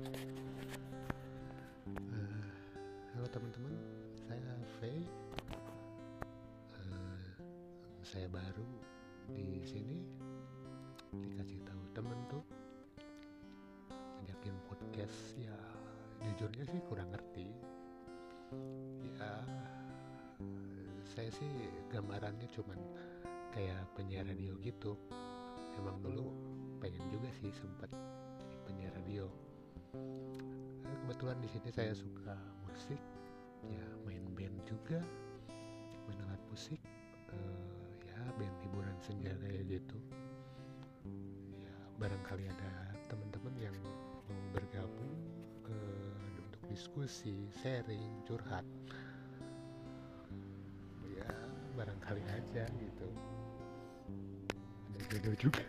Uh, halo teman-teman, saya Faye. Uh, saya baru di sini dikasih tahu temen tuh ngajakin podcast. Ya jujurnya sih kurang ngerti. Ya saya sih gambarannya cuman kayak penyiar radio gitu. Emang dulu pengen juga sih sempet penyiar radio kebetulan di sini saya suka musik ya main band juga main alat musik uh, ya band hiburan senja kayak gitu. Ya barangkali ada teman-teman yang mau bergabung uh, untuk diskusi sharing curhat. Ya barangkali aja gitu. Ada jodoh juga